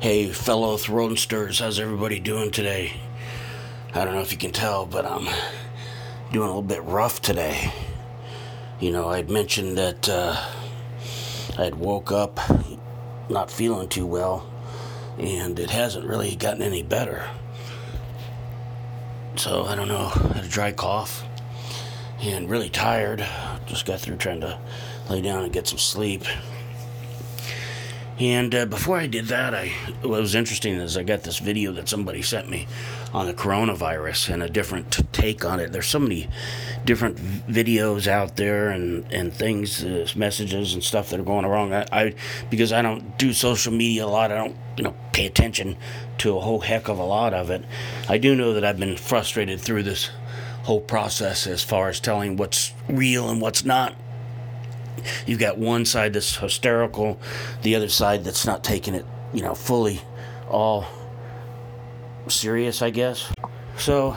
Hey, fellow Thronesters, how's everybody doing today? I don't know if you can tell, but I'm doing a little bit rough today. You know, I'd mentioned that uh, I'd woke up not feeling too well, and it hasn't really gotten any better. So, I don't know, I had a dry cough and really tired. Just got through trying to lay down and get some sleep. And uh, before I did that, I what was interesting is I got this video that somebody sent me on the coronavirus and a different take on it. There's so many different videos out there and and things, uh, messages and stuff that are going wrong. I, I because I don't do social media a lot. I don't you know pay attention to a whole heck of a lot of it. I do know that I've been frustrated through this whole process as far as telling what's real and what's not you've got one side that's hysterical, the other side that's not taking it, you know, fully all serious, I guess. So,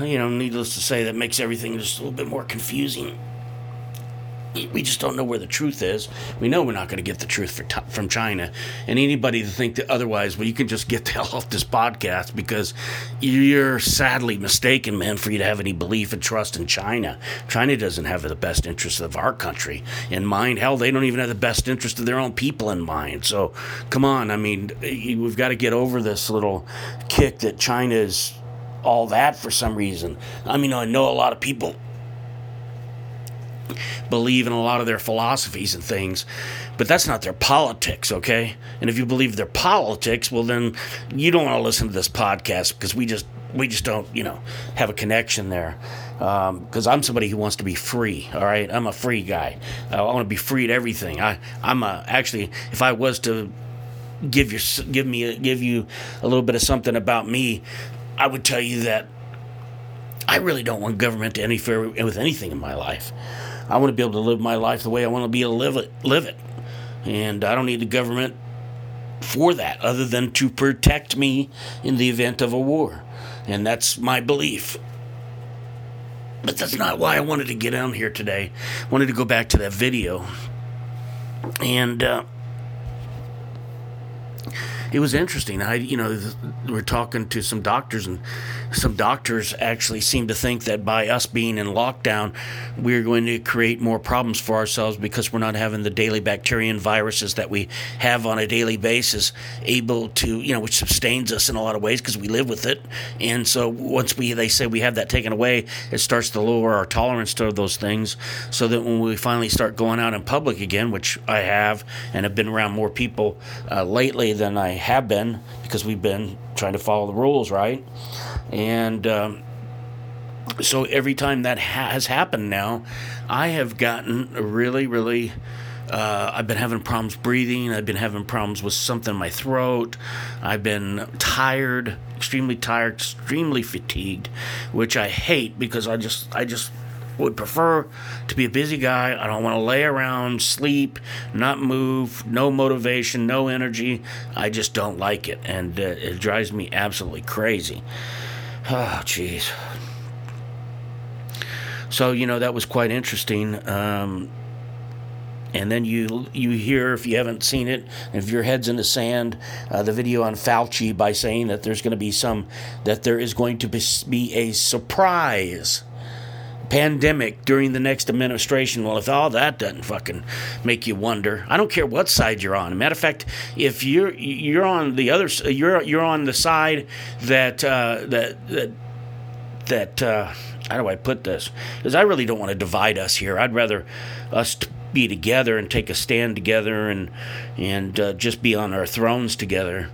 you know, needless to say, that makes everything just a little bit more confusing we just don't know where the truth is. We know we're not going to get the truth from China. And anybody to think that otherwise, well, you can just get the hell off this podcast because you're sadly mistaken, man, for you to have any belief and trust in China. China doesn't have the best interest of our country in mind. Hell, they don't even have the best interest of their own people in mind. So, come on. I mean, we've got to get over this little kick that China is all that for some reason. I mean, I know a lot of people believe in a lot of their philosophies and things, but that's not their politics, okay? And if you believe their politics, well, then you don't want to listen to this podcast because we just we just don't, you know, have a connection there. Because um, I'm somebody who wants to be free. All right, I'm a free guy. I want to be free at everything. I I'm a, actually, if I was to give you give me give you a little bit of something about me, I would tell you that I really don't want government to interfere with anything in my life. I want to be able to live my life the way I want to be able to live it, live it. And I don't need the government for that other than to protect me in the event of a war. And that's my belief. But that's not why I wanted to get on here today. I wanted to go back to that video. And uh, it was interesting. I, you know, we're talking to some doctors, and some doctors actually seem to think that by us being in lockdown, we're going to create more problems for ourselves because we're not having the daily bacteria and viruses that we have on a daily basis able to, you know, which sustains us in a lot of ways because we live with it. And so once we, they say we have that taken away, it starts to lower our tolerance to those things, so that when we finally start going out in public again, which I have and have been around more people uh, lately than I have been because we've been trying to follow the rules, right? And um, so every time that ha- has happened now, I have gotten really, really. Uh, I've been having problems breathing. I've been having problems with something in my throat. I've been tired, extremely tired, extremely fatigued, which I hate because I just, I just would prefer to be a busy guy. I don't want to lay around, sleep, not move, no motivation, no energy. I just don't like it, and uh, it drives me absolutely crazy. Oh, jeez. So you know that was quite interesting. Um, and then you you hear if you haven't seen it, if your head's in the sand, uh, the video on Fauci by saying that there's going to be some that there is going to be a surprise pandemic during the next administration. Well, if all that doesn't fucking make you wonder, I don't care what side you're on. matter of fact, if you're you're on the other, you're you're on the side that uh, that that that. Uh, how do I put this? Because I really don't want to divide us here. I'd rather us be together and take a stand together and and uh, just be on our thrones together.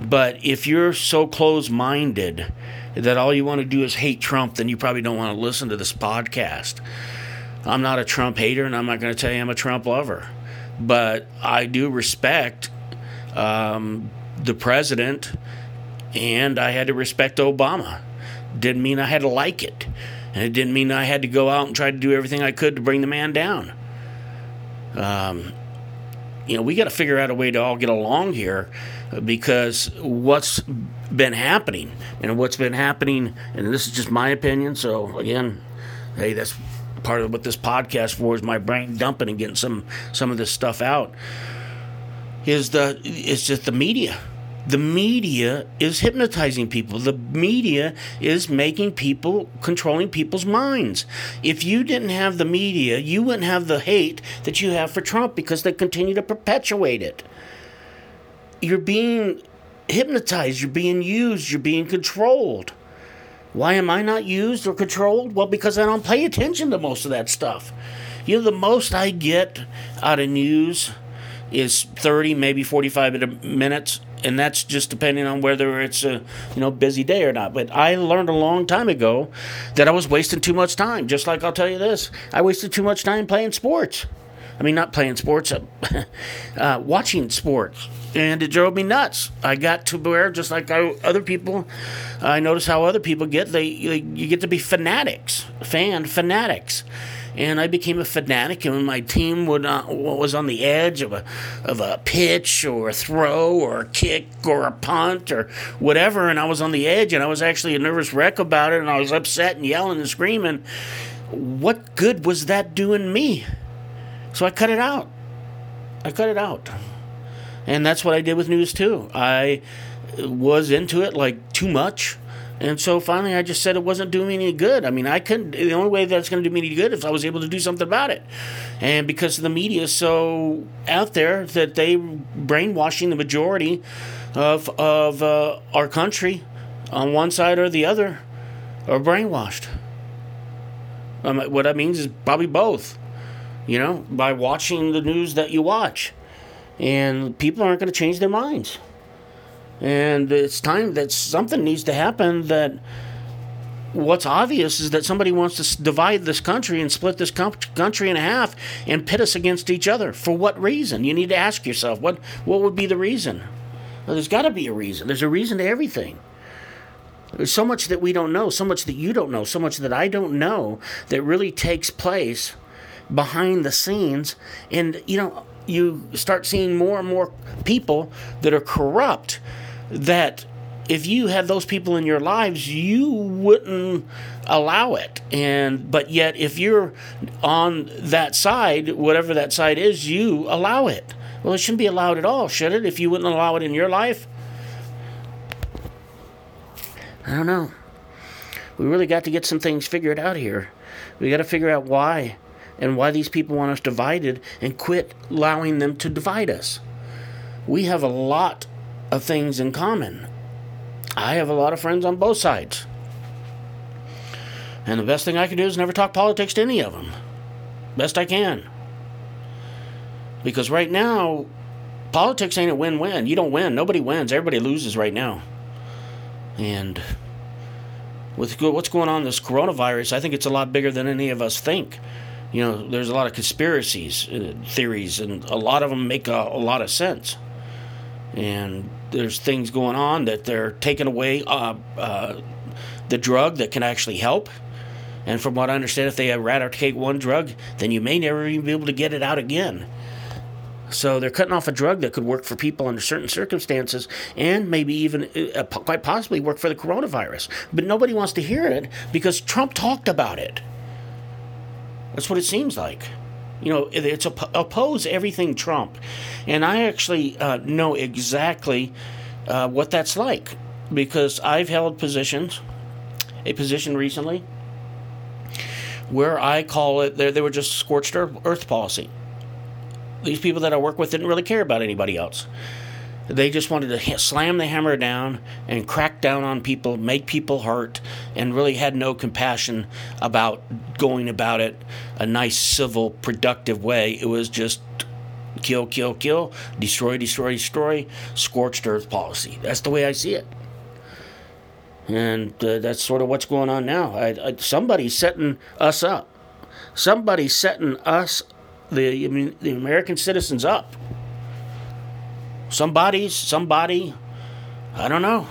But if you're so close-minded that all you want to do is hate Trump, then you probably don't want to listen to this podcast. I'm not a Trump hater, and I'm not going to tell you I'm a Trump lover. But I do respect um, the president, and I had to respect Obama. Didn't mean I had to like it. And it didn't mean I had to go out and try to do everything I could to bring the man down. Um, you know, we got to figure out a way to all get along here because what's been happening and what's been happening, and this is just my opinion. So again, hey, that's part of what this podcast for is my brain dumping and getting some some of this stuff out. is the is just the media. The media is hypnotizing people. The media is making people controlling people's minds. If you didn't have the media, you wouldn't have the hate that you have for Trump because they continue to perpetuate it. You're being hypnotized, you're being used, you're being controlled. Why am I not used or controlled? Well, because I don't pay attention to most of that stuff. You know, the most I get out of news is 30, maybe 45 minutes, and that's just depending on whether it's a you know busy day or not. But I learned a long time ago that I was wasting too much time. Just like I'll tell you this, I wasted too much time playing sports. I mean, not playing sports, uh, uh, watching sports. And it drove me nuts. I got to where, just like I, other people, I noticed how other people get. They, they you get to be fanatics, fan fanatics and I became a fanatic. And when my team would uh, was on the edge of a of a pitch or a throw or a kick or a punt or whatever, and I was on the edge, and I was actually a nervous wreck about it, and I was upset and yelling and screaming. What good was that doing me? So I cut it out. I cut it out. And that's what I did with news too. I was into it like too much and so finally, I just said it wasn't doing me any good. I mean, I couldn't. The only way that's going to do me any good is if I was able to do something about it. And because the media is so out there that they brainwashing the majority of of uh, our country on one side or the other are brainwashed. Um, what that means is probably both. You know, by watching the news that you watch, and people aren't going to change their minds. And it's time that something needs to happen that what's obvious is that somebody wants to divide this country and split this country in half and pit us against each other. For what reason? You need to ask yourself what what would be the reason? Well, there's got to be a reason. There's a reason to everything. There's so much that we don't know, so much that you don't know, so much that I don't know that really takes place behind the scenes. And you know, you start seeing more and more people that are corrupt that if you had those people in your lives, you wouldn't allow it. And but yet if you're on that side, whatever that side is, you allow it. Well, it shouldn't be allowed at all, should it? If you wouldn't allow it in your life? I don't know. We really got to get some things figured out here. We got to figure out why and why these people want us divided and quit allowing them to divide us. We have a lot of things in common. I have a lot of friends on both sides. And the best thing I can do is never talk politics to any of them. Best I can. Because right now, politics ain't a win win. You don't win. Nobody wins. Everybody loses right now. And with what's going on this coronavirus, I think it's a lot bigger than any of us think. You know, there's a lot of conspiracies, uh, theories, and a lot of them make a, a lot of sense. And there's things going on that they're taking away uh, uh, the drug that can actually help. And from what I understand, if they eradicate one drug, then you may never even be able to get it out again. So they're cutting off a drug that could work for people under certain circumstances and maybe even uh, quite possibly work for the coronavirus. But nobody wants to hear it because Trump talked about it. That's what it seems like. You know, it's op- oppose everything Trump. And I actually uh, know exactly uh, what that's like because I've held positions, a position recently where I call it, they were just scorched earth policy. These people that I work with didn't really care about anybody else. They just wanted to slam the hammer down and crack down on people, make people hurt, and really had no compassion about going about it a nice, civil, productive way. It was just kill, kill, kill, destroy, destroy, destroy, scorched earth policy. That's the way I see it. And uh, that's sort of what's going on now. I, I, somebody's setting us up. Somebody's setting us, the, I mean, the American citizens, up somebody's somebody i don't know.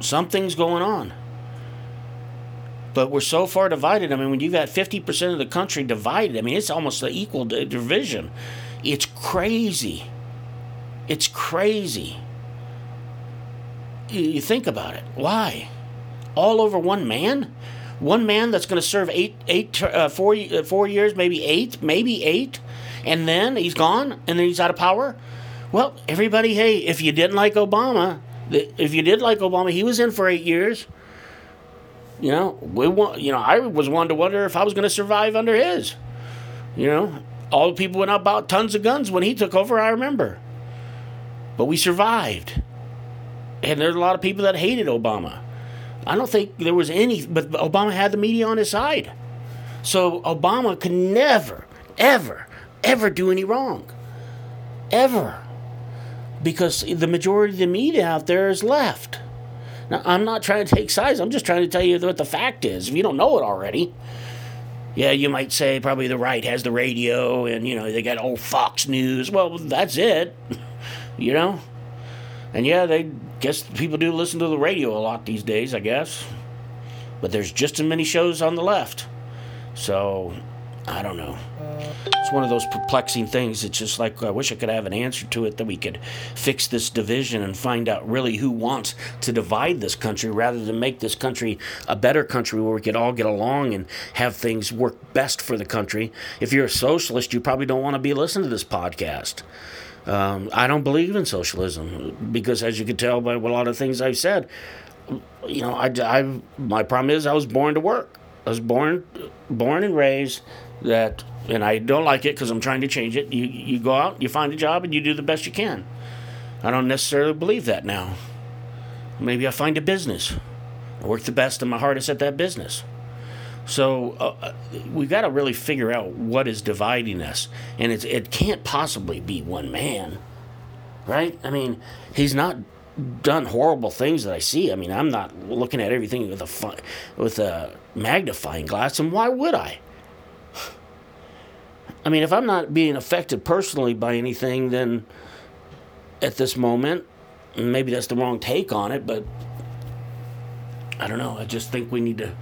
Something's going on. But we're so far divided. I mean when you've got 50% of the country divided i mean it's almost an equal division. It's crazy. It's crazy. You think about it. Why? All over one man? One man that's going to serve eight, eight, uh, four, uh, four years, maybe eight, maybe eight, and then he's gone, and then he's out of power. Well, everybody, hey, if you didn't like Obama, if you did like Obama, he was in for eight years. You know, we want. You know, I was one to wonder if I was going to survive under his. You know, all the people went out bought tons of guns when he took over. I remember, but we survived. And there's a lot of people that hated Obama. I don't think there was any, but Obama had the media on his side. So Obama could never, ever, ever do any wrong. Ever. Because the majority of the media out there is left. Now, I'm not trying to take sides. I'm just trying to tell you what the fact is. If you don't know it already, yeah, you might say probably the right has the radio and, you know, they got old Fox News. Well, that's it, you know? And yeah, they guess people do listen to the radio a lot these days, I guess. But there's just as many shows on the left. So, I don't know. It's one of those perplexing things. It's just like I wish I could have an answer to it that we could fix this division and find out really who wants to divide this country rather than make this country a better country where we could all get along and have things work best for the country. If you're a socialist, you probably don't want to be listening to this podcast. Um, I don't believe in socialism because, as you can tell by a lot of things I've said, you know, I, I my problem is I was born to work. I was born born and raised that, and I don't like it because I'm trying to change it. You you go out, you find a job, and you do the best you can. I don't necessarily believe that now. Maybe I find a business. I work the best and my hardest at that business. So uh, uh we got to really figure out what is dividing us, and it can't possibly be one man, right? I mean, he's not done horrible things that I see. I mean, I'm not looking at everything with a with a magnifying glass, and why would I? I mean, if I'm not being affected personally by anything, then at this moment, maybe that's the wrong take on it, but I don't know. I just think we need to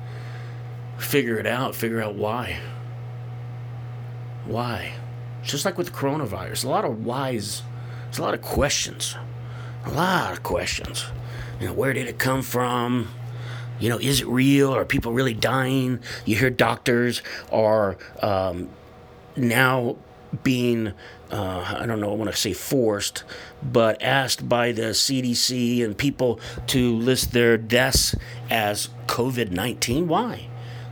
figure it out, figure out why. Why? Just like with the coronavirus, a lot of whys, there's a lot of questions. A lot of questions. You know, where did it come from? You know, is it real? Are people really dying? You hear doctors are um, now being, uh, I don't know, I want to say forced, but asked by the CDC and people to list their deaths as COVID 19. Why?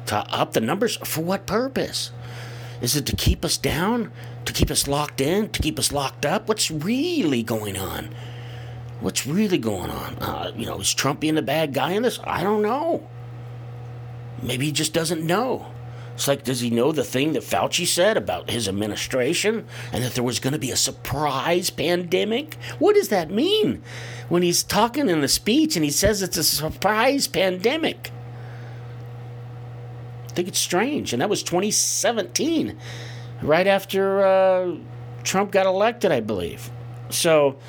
To up the numbers? For what purpose? Is it to keep us down? To keep us locked in? To keep us locked up? What's really going on? What's really going on? Uh, you know, is Trump being a bad guy in this? I don't know. Maybe he just doesn't know. It's like, does he know the thing that Fauci said about his administration and that there was going to be a surprise pandemic? What does that mean when he's talking in the speech and he says it's a surprise pandemic? I think it's strange. And that was 2017, right after uh, Trump got elected, I believe. So,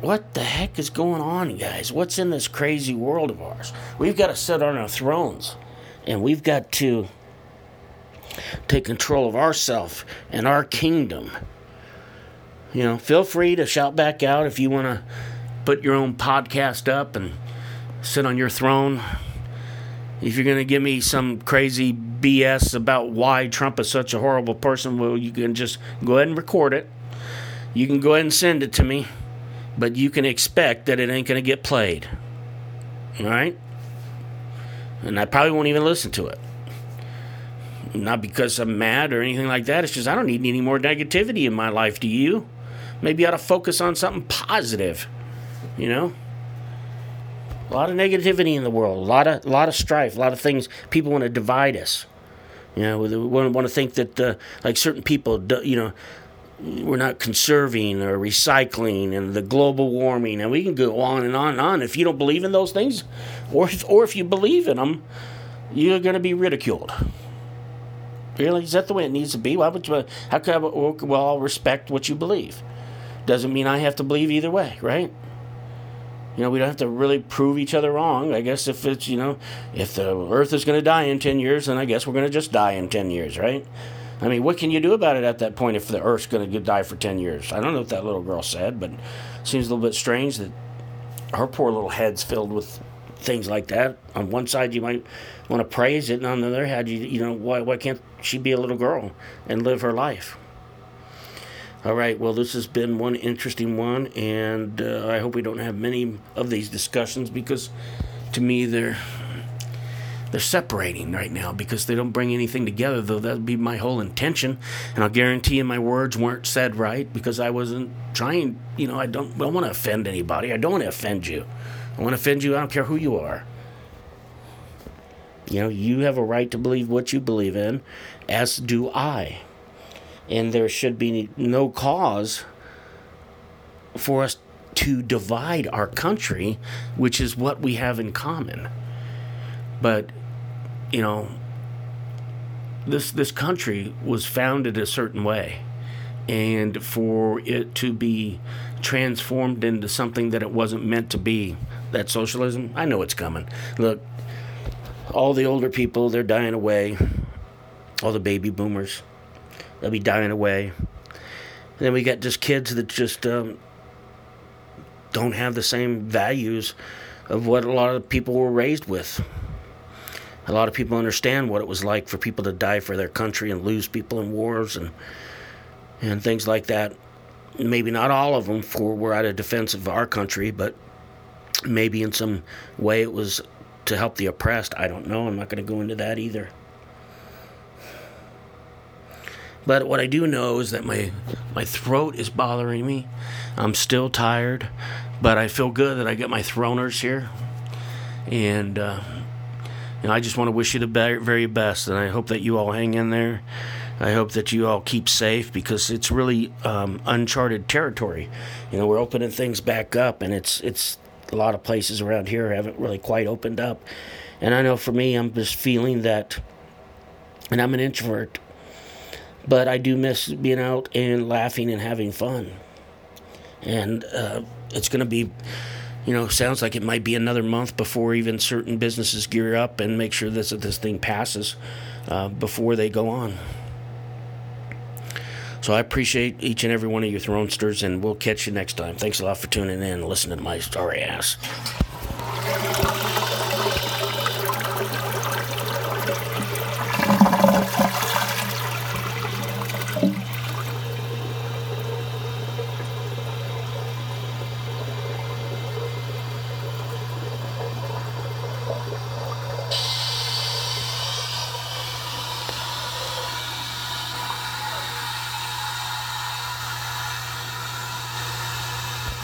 what the heck is going on, guys? What's in this crazy world of ours? We've got to sit on our thrones and we've got to take control of ourself and our kingdom. You know, feel free to shout back out if you want to put your own podcast up and sit on your throne. If you're going to give me some crazy BS about why Trump is such a horrible person, well, you can just go ahead and record it. You can go ahead and send it to me but you can expect that it ain't going to get played. All right? And I probably won't even listen to it. Not because I'm mad or anything like that. It's just I don't need any more negativity in my life. Do you? Maybe I ought to focus on something positive. You know? A lot of negativity in the world, a lot of, a lot of strife, a lot of things. People want to divide us. You know, we want to think that, uh, like certain people, you know, we're not conserving or recycling and the global warming and we can go on and on and on if you don't believe in those things or if, or if you believe in them you're going to be ridiculed really is that the way it needs to be? Why would you, how could I, well I'll respect what you believe. Doesn't mean I have to believe either way right? You know we don't have to really prove each other wrong. I guess if it's you know if the earth is going to die in 10 years then I guess we're going to just die in 10 years right? I mean, what can you do about it at that point if the Earth's going to die for 10 years? I don't know what that little girl said, but it seems a little bit strange that her poor little head's filled with things like that. On one side, you might want to praise it, and on the other hand, you, you know, why, why can't she be a little girl and live her life? All right. Well, this has been one interesting one, and uh, I hope we don't have many of these discussions because, to me, they're they're separating right now because they don't bring anything together. Though that'd be my whole intention, and I'll guarantee you my words weren't said right because I wasn't trying. You know, I don't, I don't want to offend anybody. I don't want to offend you. I want to offend you. I don't care who you are. You know, you have a right to believe what you believe in, as do I and there should be no cause for us to divide our country, which is what we have in common. But, you know, this this country was founded a certain way, and for it to be transformed into something that it wasn't meant to be, that socialism, I know it's coming. Look, all the older people, they're dying away. All the baby boomers they'll be dying away. And then we got just kids that just um, don't have the same values of what a lot of people were raised with. A lot of people understand what it was like for people to die for their country and lose people in wars and and things like that. Maybe not all of them for we're out of defense of our country, but maybe in some way it was to help the oppressed. I don't know. I'm not going to go into that either. But what I do know is that my my throat is bothering me. I'm still tired, but I feel good that I got my throners here, and uh, you know, I just want to wish you the very best, and I hope that you all hang in there. I hope that you all keep safe because it's really um, uncharted territory. You know, we're opening things back up, and it's it's a lot of places around here haven't really quite opened up. And I know for me, I'm just feeling that, and I'm an introvert but I do miss being out and laughing and having fun. And uh, it's going to be, you know, sounds like it might be another month before even certain businesses gear up and make sure this this thing passes uh, before they go on. So I appreciate each and every one of you Thronesters, and we'll catch you next time. Thanks a lot for tuning in and listening to my sorry ass.